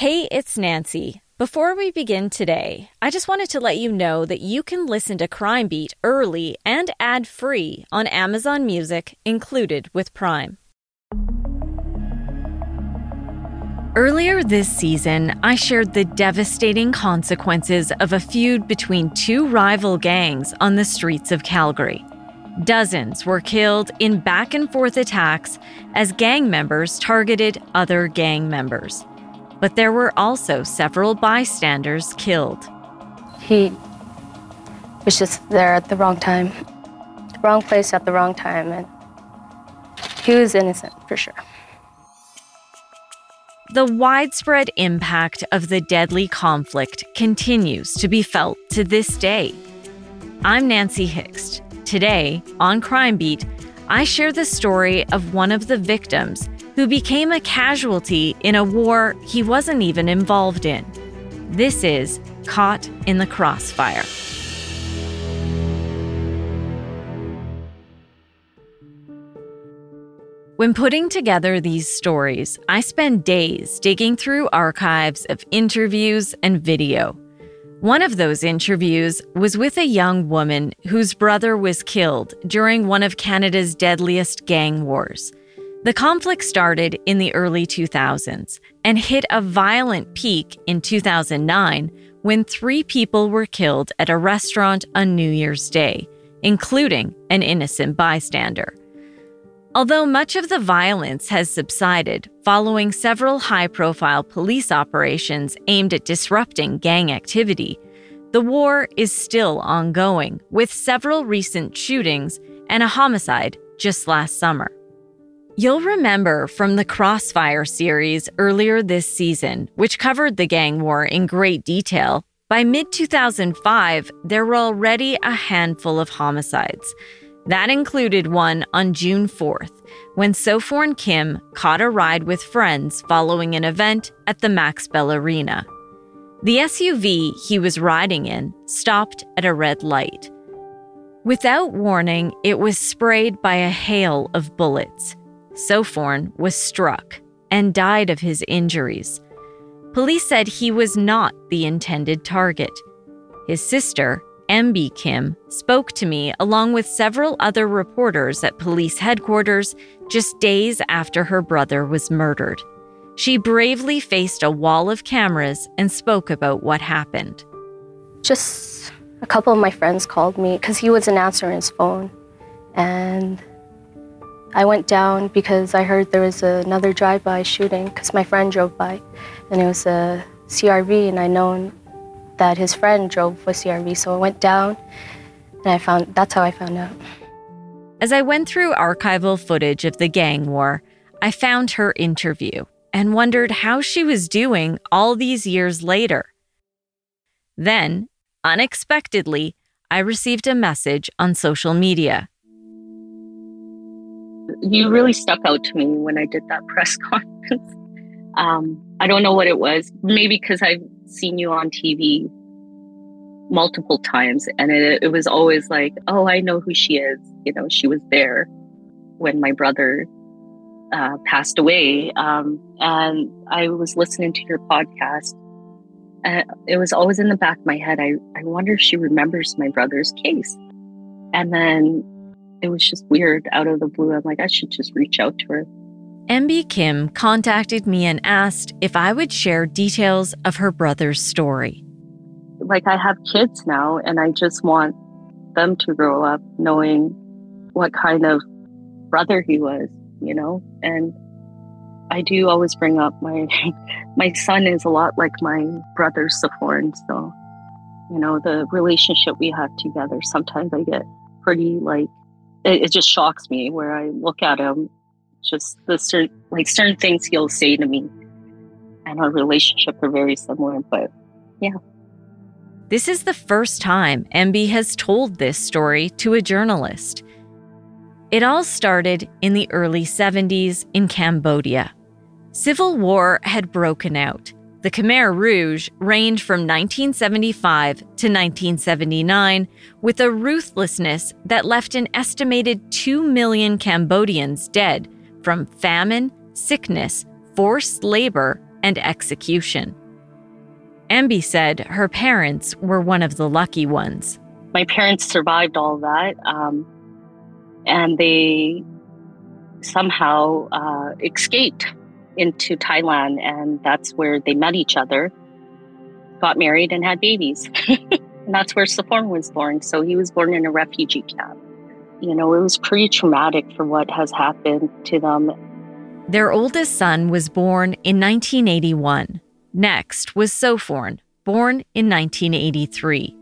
Hey, it's Nancy. Before we begin today, I just wanted to let you know that you can listen to Crime Beat early and ad free on Amazon Music, included with Prime. Earlier this season, I shared the devastating consequences of a feud between two rival gangs on the streets of Calgary. Dozens were killed in back and forth attacks as gang members targeted other gang members but there were also several bystanders killed. He was just there at the wrong time, wrong place at the wrong time, and he was innocent for sure. The widespread impact of the deadly conflict continues to be felt to this day. I'm Nancy Hixt. Today, on Crime Beat, I share the story of one of the victims who became a casualty in a war he wasn't even involved in. This is Caught in the Crossfire. When putting together these stories, I spend days digging through archives of interviews and video. One of those interviews was with a young woman whose brother was killed during one of Canada's deadliest gang wars. The conflict started in the early 2000s and hit a violent peak in 2009 when three people were killed at a restaurant on New Year's Day, including an innocent bystander. Although much of the violence has subsided following several high profile police operations aimed at disrupting gang activity, the war is still ongoing, with several recent shootings and a homicide just last summer. You'll remember from the Crossfire series earlier this season, which covered the gang war in great detail, by mid 2005, there were already a handful of homicides. That included one on June 4th, when Sophorn Kim caught a ride with friends following an event at the Max Bell Arena. The SUV he was riding in stopped at a red light. Without warning, it was sprayed by a hail of bullets. Sophorn was struck and died of his injuries. Police said he was not the intended target. His sister, MB Kim, spoke to me along with several other reporters at police headquarters just days after her brother was murdered. She bravely faced a wall of cameras and spoke about what happened. Just a couple of my friends called me because he wasn't answering his phone. And I went down because I heard there was another drive-by shooting because my friend drove by, and it was a CRV, and I known that his friend drove a CRV, so I went down, and I found that's how I found out. As I went through archival footage of the gang war, I found her interview and wondered how she was doing all these years later. Then, unexpectedly, I received a message on social media you really stuck out to me when I did that press conference. Um, I don't know what it was. Maybe because I've seen you on TV multiple times, and it, it was always like, "Oh, I know who she is." You know, she was there when my brother uh, passed away, um, and I was listening to your podcast. And it was always in the back of my head. I, I wonder if she remembers my brother's case. And then it was just weird out of the blue. I'm like, I should just reach out to her. MB Kim contacted me and asked if I would share details of her brother's story. Like, I have kids now, and I just want them to grow up knowing what kind of brother he was, you know? And I do always bring up my my son is a lot like my brother Sophorn, so you know the relationship we have together. Sometimes I get pretty like it, it just shocks me where I look at him, just the certain like certain things he'll say to me, and our relationship are very similar. But yeah. This is the first time MB has told this story to a journalist. It all started in the early 70s in Cambodia. Civil war had broken out, the Khmer Rouge reigned from 1975 to 1979 with a ruthlessness that left an estimated 2 million Cambodians dead from famine, sickness, forced labor, and execution. Emby said her parents were one of the lucky ones. My parents survived all that, um, and they somehow uh, escaped into Thailand, and that's where they met each other, got married, and had babies. and that's where Sophorn was born. So he was born in a refugee camp. You know, it was pretty traumatic for what has happened to them. Their oldest son was born in 1981. Next was Sophorn, born in 1983.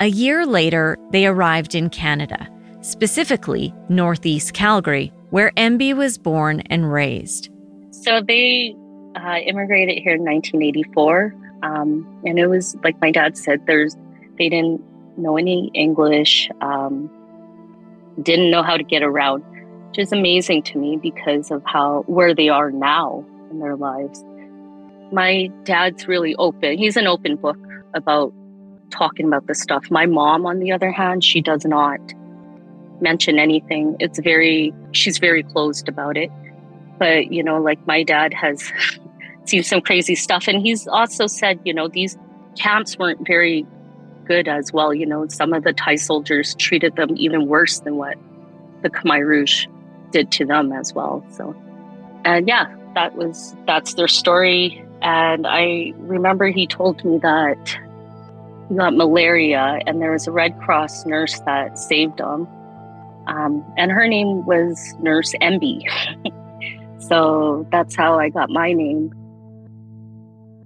A year later, they arrived in Canada, specifically Northeast Calgary, where Emby was born and raised. So they uh, immigrated here in 1984. Um, and it was like my dad said, there's they didn't know any English, um, didn't know how to get around, which is amazing to me because of how where they are now in their lives my dad's really open. He's an open book about talking about this stuff. My mom, on the other hand, she does not mention anything. It's very, she's very closed about it. But, you know, like my dad has seen some crazy stuff. And he's also said, you know, these camps weren't very good as well. You know, some of the Thai soldiers treated them even worse than what the Khmer Rouge did to them as well. So, and yeah, that was, that's their story and I remember he told me that he got malaria, and there was a Red Cross nurse that saved him. Um, and her name was Nurse Emby. so that's how I got my name.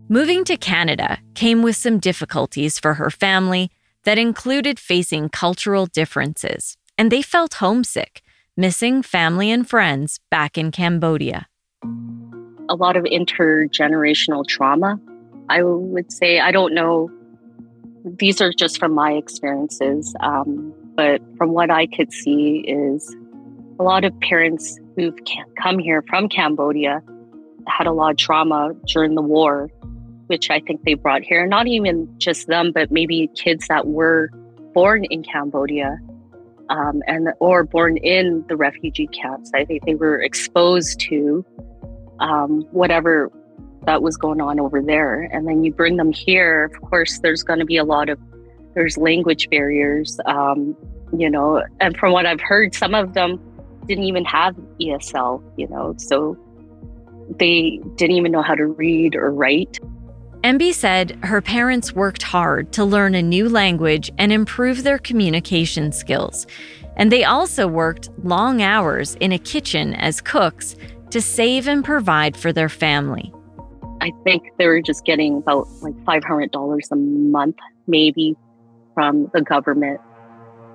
Moving to Canada came with some difficulties for her family that included facing cultural differences, and they felt homesick, missing family and friends back in Cambodia a lot of intergenerational trauma. I would say, I don't know, these are just from my experiences, um, but from what I could see, is a lot of parents who've come here from Cambodia had a lot of trauma during the war, which I think they brought here. Not even just them, but maybe kids that were born in Cambodia um, and or born in the refugee camps. I think they were exposed to um, whatever that was going on over there. And then you bring them here, of course, there's going to be a lot of, there's language barriers, um, you know, and from what I've heard, some of them didn't even have ESL, you know, so they didn't even know how to read or write. Emby said her parents worked hard to learn a new language and improve their communication skills. And they also worked long hours in a kitchen as cooks to save and provide for their family. I think they were just getting about like $500 a month, maybe, from the government.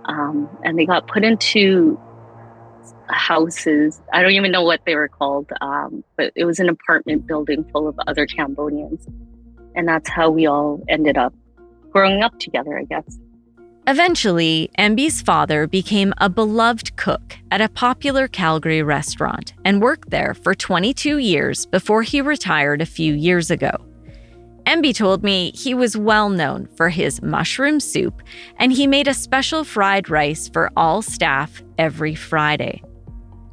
Um, and they got put into houses. I don't even know what they were called, um, but it was an apartment building full of other Cambodians. And that's how we all ended up growing up together, I guess. Eventually, Emby's father became a beloved cook at a popular Calgary restaurant and worked there for 22 years before he retired a few years ago. Emby told me he was well known for his mushroom soup, and he made a special fried rice for all staff every Friday.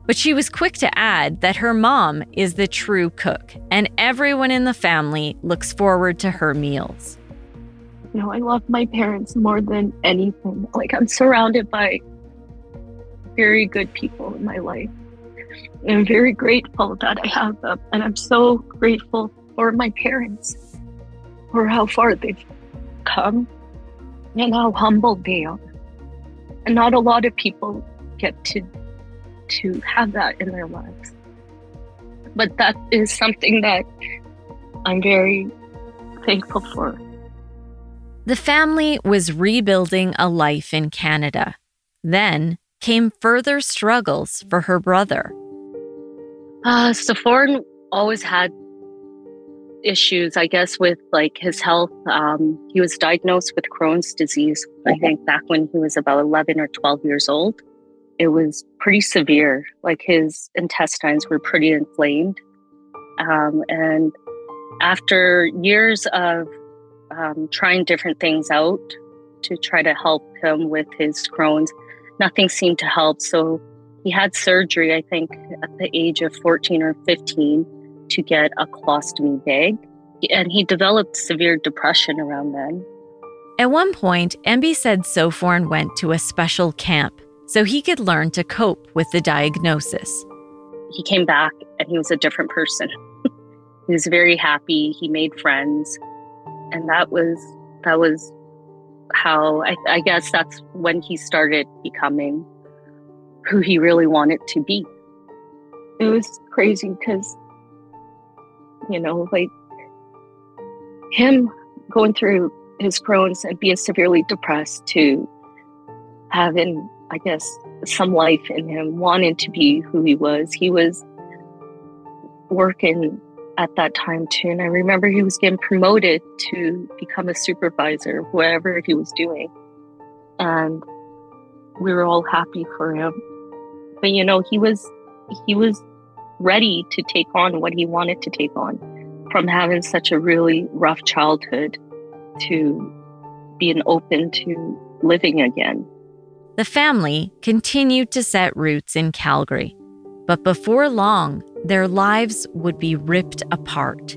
But she was quick to add that her mom is the true cook, and everyone in the family looks forward to her meals you know, I love my parents more than anything. Like I'm surrounded by very good people in my life. And I'm very grateful that I have them. And I'm so grateful for my parents for how far they've come and how humble they are. And not a lot of people get to to have that in their lives. But that is something that I'm very thankful for. The family was rebuilding a life in Canada. Then came further struggles for her brother. Uh, Sophorn always had issues, I guess, with like his health. Um, he was diagnosed with Crohn's disease, I think, back when he was about 11 or 12 years old. It was pretty severe. Like his intestines were pretty inflamed. Um, and after years of um, trying different things out to try to help him with his Crohn's. Nothing seemed to help. So he had surgery, I think, at the age of 14 or 15 to get a colostomy bag. And he developed severe depression around then. At one point, Emby said Sophorn went to a special camp so he could learn to cope with the diagnosis. He came back and he was a different person. he was very happy. He made friends. And that was that was how I, I guess that's when he started becoming who he really wanted to be. It was crazy because, you know, like him going through his Crohn's and being severely depressed to having, I guess, some life in him, wanting to be who he was. He was working at that time too. And I remember he was getting promoted to become a supervisor, whatever he was doing. And we were all happy for him. But you know, he was he was ready to take on what he wanted to take on from having such a really rough childhood to being open to living again. The family continued to set roots in Calgary, but before long, their lives would be ripped apart.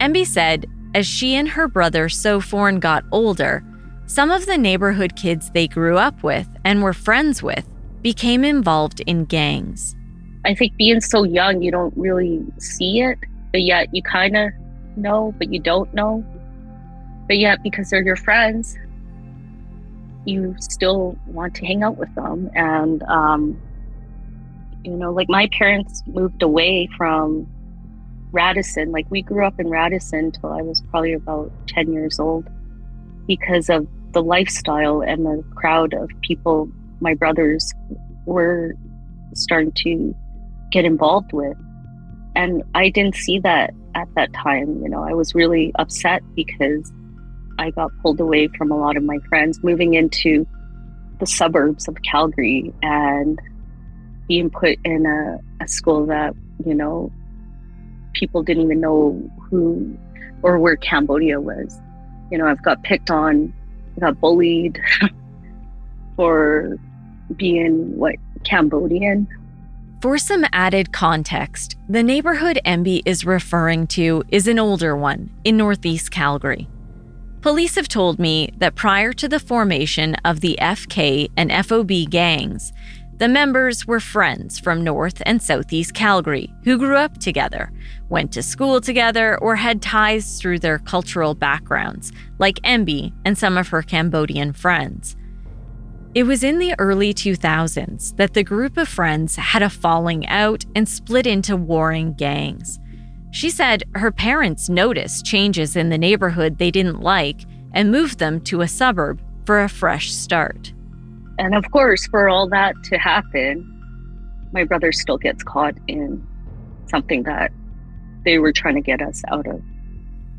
Emby said as she and her brother Sophorn got older, some of the neighborhood kids they grew up with and were friends with became involved in gangs. I think being so young, you don't really see it, but yet you kind of know, but you don't know. But yet, because they're your friends, you still want to hang out with them. And, um, you know, like my parents moved away from Radisson. Like we grew up in Radisson till I was probably about 10 years old because of the lifestyle and the crowd of people my brothers were starting to get involved with. And I didn't see that at that time. You know, I was really upset because I got pulled away from a lot of my friends, moving into the suburbs of Calgary and being put in a, a school that, you know, people didn't even know who or where Cambodia was. You know, I've got picked on, got bullied for being what Cambodian. For some added context, the neighborhood Emby is referring to is an older one in Northeast Calgary. Police have told me that prior to the formation of the FK and FOB gangs, the members were friends from North and Southeast Calgary who grew up together, went to school together, or had ties through their cultural backgrounds, like Emby and some of her Cambodian friends. It was in the early 2000s that the group of friends had a falling out and split into warring gangs. She said her parents noticed changes in the neighborhood they didn't like and moved them to a suburb for a fresh start. And of course, for all that to happen, my brother still gets caught in something that they were trying to get us out of.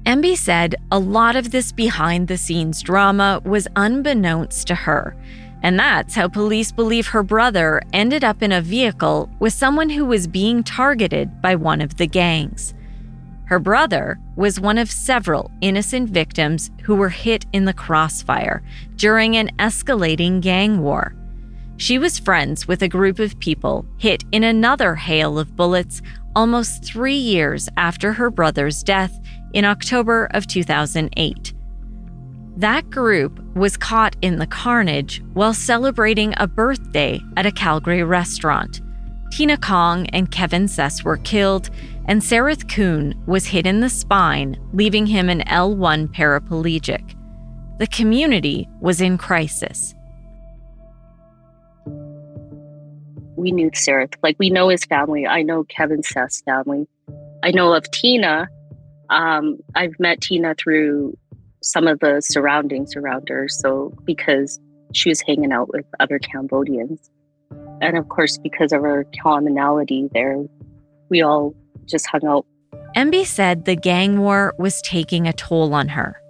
Emby said a lot of this behind the scenes drama was unbeknownst to her. And that's how police believe her brother ended up in a vehicle with someone who was being targeted by one of the gangs. Her brother was one of several innocent victims who were hit in the crossfire during an escalating gang war. She was friends with a group of people hit in another hail of bullets almost three years after her brother's death in October of 2008. That group was caught in the carnage while celebrating a birthday at a Calgary restaurant. Tina Kong and Kevin Sess were killed, and Sareth Kuhn was hit in the spine, leaving him an L1 paraplegic. The community was in crisis. We knew Sareth, like we know his family. I know Kevin Sess' family. I know of Tina. Um, I've met Tina through some of the surroundings around her. So because she was hanging out with other Cambodians. And of course, because of our commonality there, we all just hung out. MB said the gang war was taking a toll on her.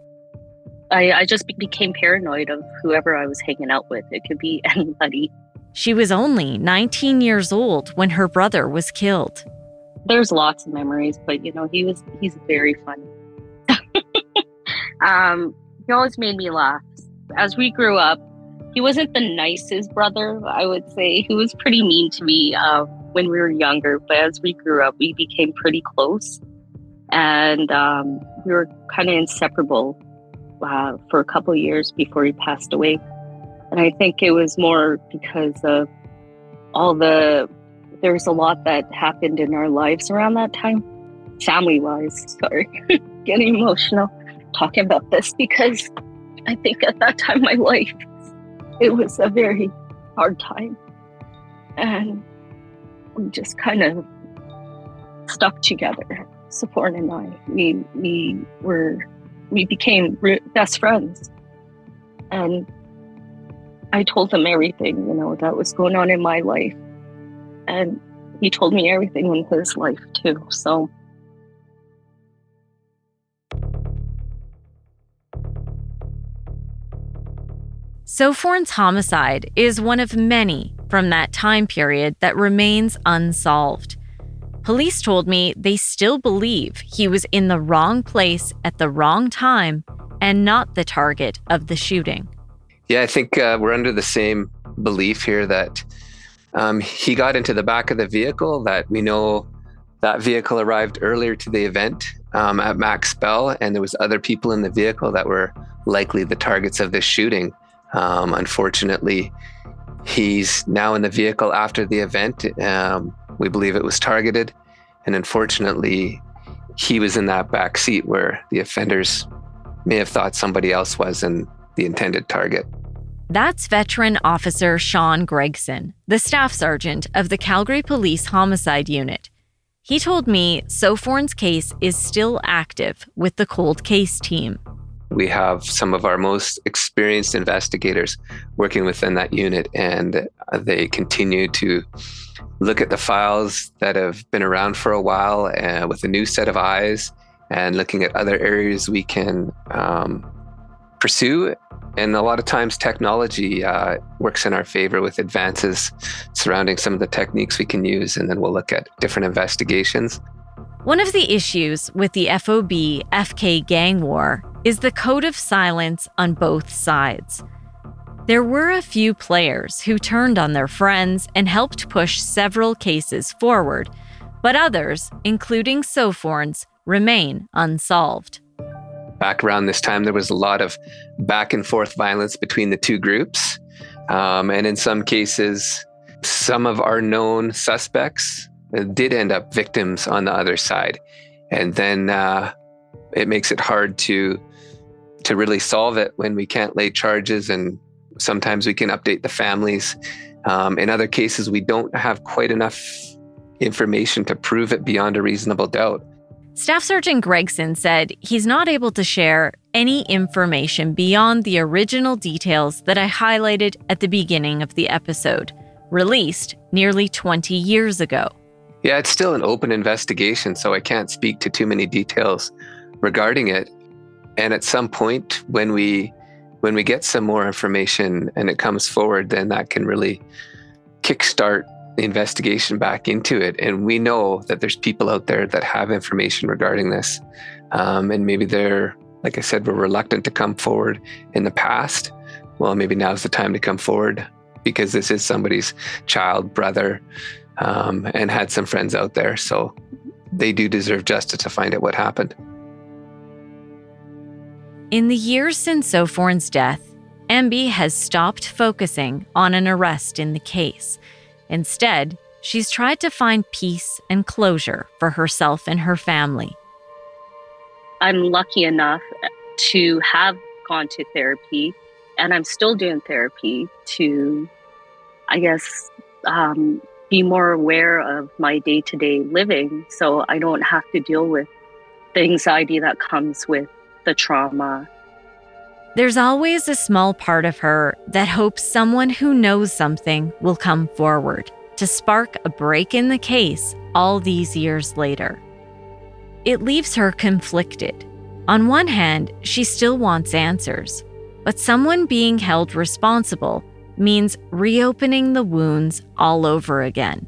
I, I just became paranoid of whoever I was hanging out with. It could be anybody. She was only 19 years old when her brother was killed. There's lots of memories, but you know, he was he's very funny. um, he always made me laugh. As we grew up, he wasn't the nicest brother, I would say. He was pretty mean to me uh, when we were younger, but as we grew up, we became pretty close. And um, we were kind of inseparable uh, for a couple years before he passed away. And I think it was more because of all the, there was a lot that happened in our lives around that time, family wise. Sorry, getting emotional talking about this because I think at that time my life, it was a very hard time. And we just kind of stuck together. Sophorn and I, we, we were we became best friends. And I told him everything, you know, that was going on in my life. And he told me everything in his life too. So Sophorn's homicide is one of many from that time period that remains unsolved. Police told me they still believe he was in the wrong place at the wrong time and not the target of the shooting. Yeah, I think uh, we're under the same belief here that um, he got into the back of the vehicle, that we know that vehicle arrived earlier to the event um, at Max Bell, and there was other people in the vehicle that were likely the targets of this shooting. Um, unfortunately, he's now in the vehicle after the event. Um, we believe it was targeted. And unfortunately, he was in that back seat where the offenders may have thought somebody else was in the intended target. That's veteran officer Sean Gregson, the staff sergeant of the Calgary Police Homicide Unit. He told me Sophorn's case is still active with the cold case team. We have some of our most experienced investigators working within that unit, and they continue to look at the files that have been around for a while uh, with a new set of eyes and looking at other areas we can um, pursue. And a lot of times, technology uh, works in our favor with advances surrounding some of the techniques we can use. And then we'll look at different investigations. One of the issues with the FOB FK gang war is the code of silence on both sides. There were a few players who turned on their friends and helped push several cases forward, but others, including Sophorn's, remain unsolved. Back around this time, there was a lot of back and forth violence between the two groups. Um, and in some cases, some of our known suspects did end up victims on the other side. And then uh, it makes it hard to to really solve it when we can't lay charges and Sometimes we can update the families. Um, in other cases, we don't have quite enough information to prove it beyond a reasonable doubt. Staff Sergeant Gregson said he's not able to share any information beyond the original details that I highlighted at the beginning of the episode, released nearly 20 years ago. Yeah, it's still an open investigation, so I can't speak to too many details regarding it. And at some point, when we when we get some more information and it comes forward, then that can really kickstart the investigation back into it. And we know that there's people out there that have information regarding this. Um, and maybe they're, like I said, were reluctant to come forward in the past. Well, maybe now's the time to come forward because this is somebody's child, brother, um, and had some friends out there. So they do deserve justice to find out what happened. In the years since Sophorn's death, MB has stopped focusing on an arrest in the case. Instead, she's tried to find peace and closure for herself and her family. I'm lucky enough to have gone to therapy, and I'm still doing therapy to, I guess, um, be more aware of my day to day living so I don't have to deal with the anxiety that comes with the trauma. There's always a small part of her that hopes someone who knows something will come forward to spark a break in the case all these years later. It leaves her conflicted. On one hand, she still wants answers, but someone being held responsible means reopening the wounds all over again.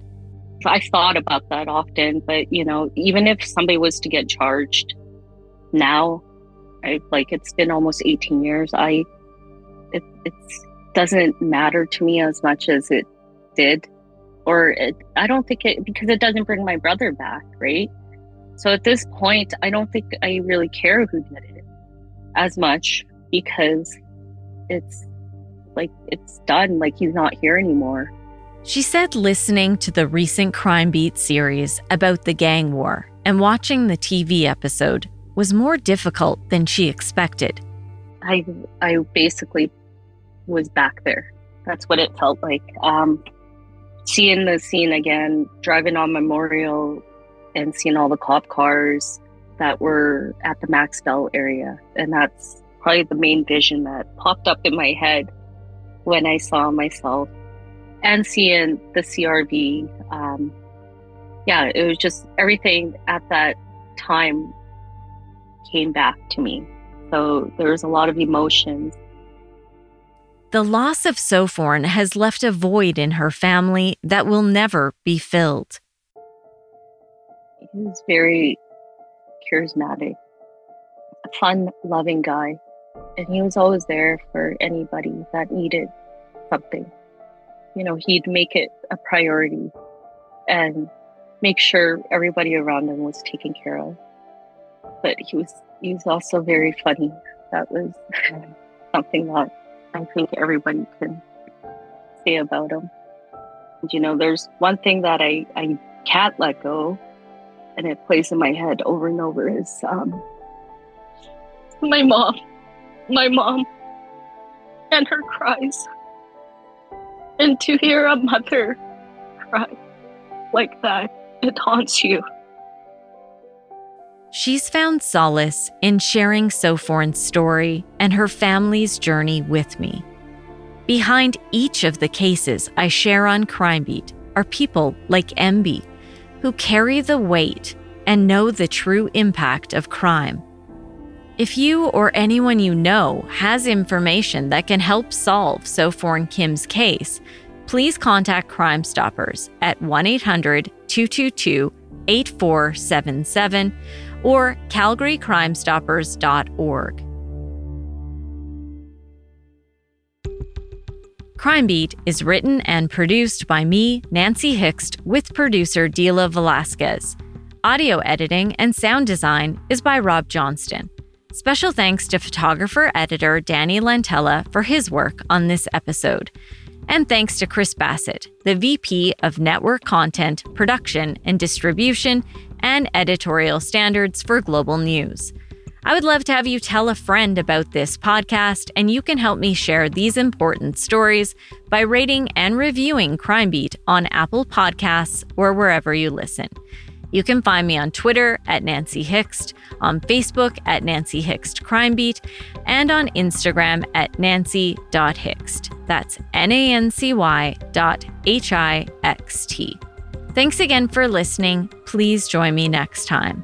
I thought about that often, but you know, even if somebody was to get charged now, I, like it's been almost 18 years, I it it's doesn't matter to me as much as it did, or it, I don't think it because it doesn't bring my brother back, right? So at this point, I don't think I really care who did it as much because it's like it's done, like he's not here anymore. She said listening to the recent Crime Beat series about the gang war and watching the TV episode was more difficult than she expected. I I basically was back there. That's what it felt like. Um, seeing the scene again, driving on Memorial and seeing all the cop cars that were at the Max Bell area. And that's probably the main vision that popped up in my head when I saw myself and seeing the CRV. Um, yeah, it was just everything at that time came back to me. So there was a lot of emotions. The loss of Sophorn has left a void in her family that will never be filled. He was very charismatic, a fun, loving guy. And he was always there for anybody that needed something you know, he'd make it a priority and make sure everybody around him was taken care of. But he was he was also very funny. That was something that I think everybody can say about him. You know, there's one thing that I, I can't let go, and it plays in my head over and over is um, my mom, my mom, and her cries. And to hear a mother cry like that, it haunts you. She's found solace in sharing Sophorn's story and her family's journey with me. Behind each of the cases I share on Crime Beat are people like MB who carry the weight and know the true impact of crime. If you or anyone you know has information that can help solve Sophorn Kim's case, please contact Crime Stoppers at 1 800 222 8477 or calgarycrimestoppers.org. Crime Beat is written and produced by me, Nancy Hixt, with producer Dila Velasquez. Audio editing and sound design is by Rob Johnston. Special thanks to photographer editor Danny Lantella for his work on this episode. And thanks to Chris Bassett, the VP of Network Content, Production and Distribution and Editorial Standards for Global News. I would love to have you tell a friend about this podcast, and you can help me share these important stories by rating and reviewing Crime Beat on Apple Podcasts or wherever you listen. You can find me on Twitter at Nancy Hixt, on Facebook at Nancy Hixt Crime Beat, and on Instagram at nancy.hixt. That's N A N C Y dot H I X T. Thanks again for listening. Please join me next time.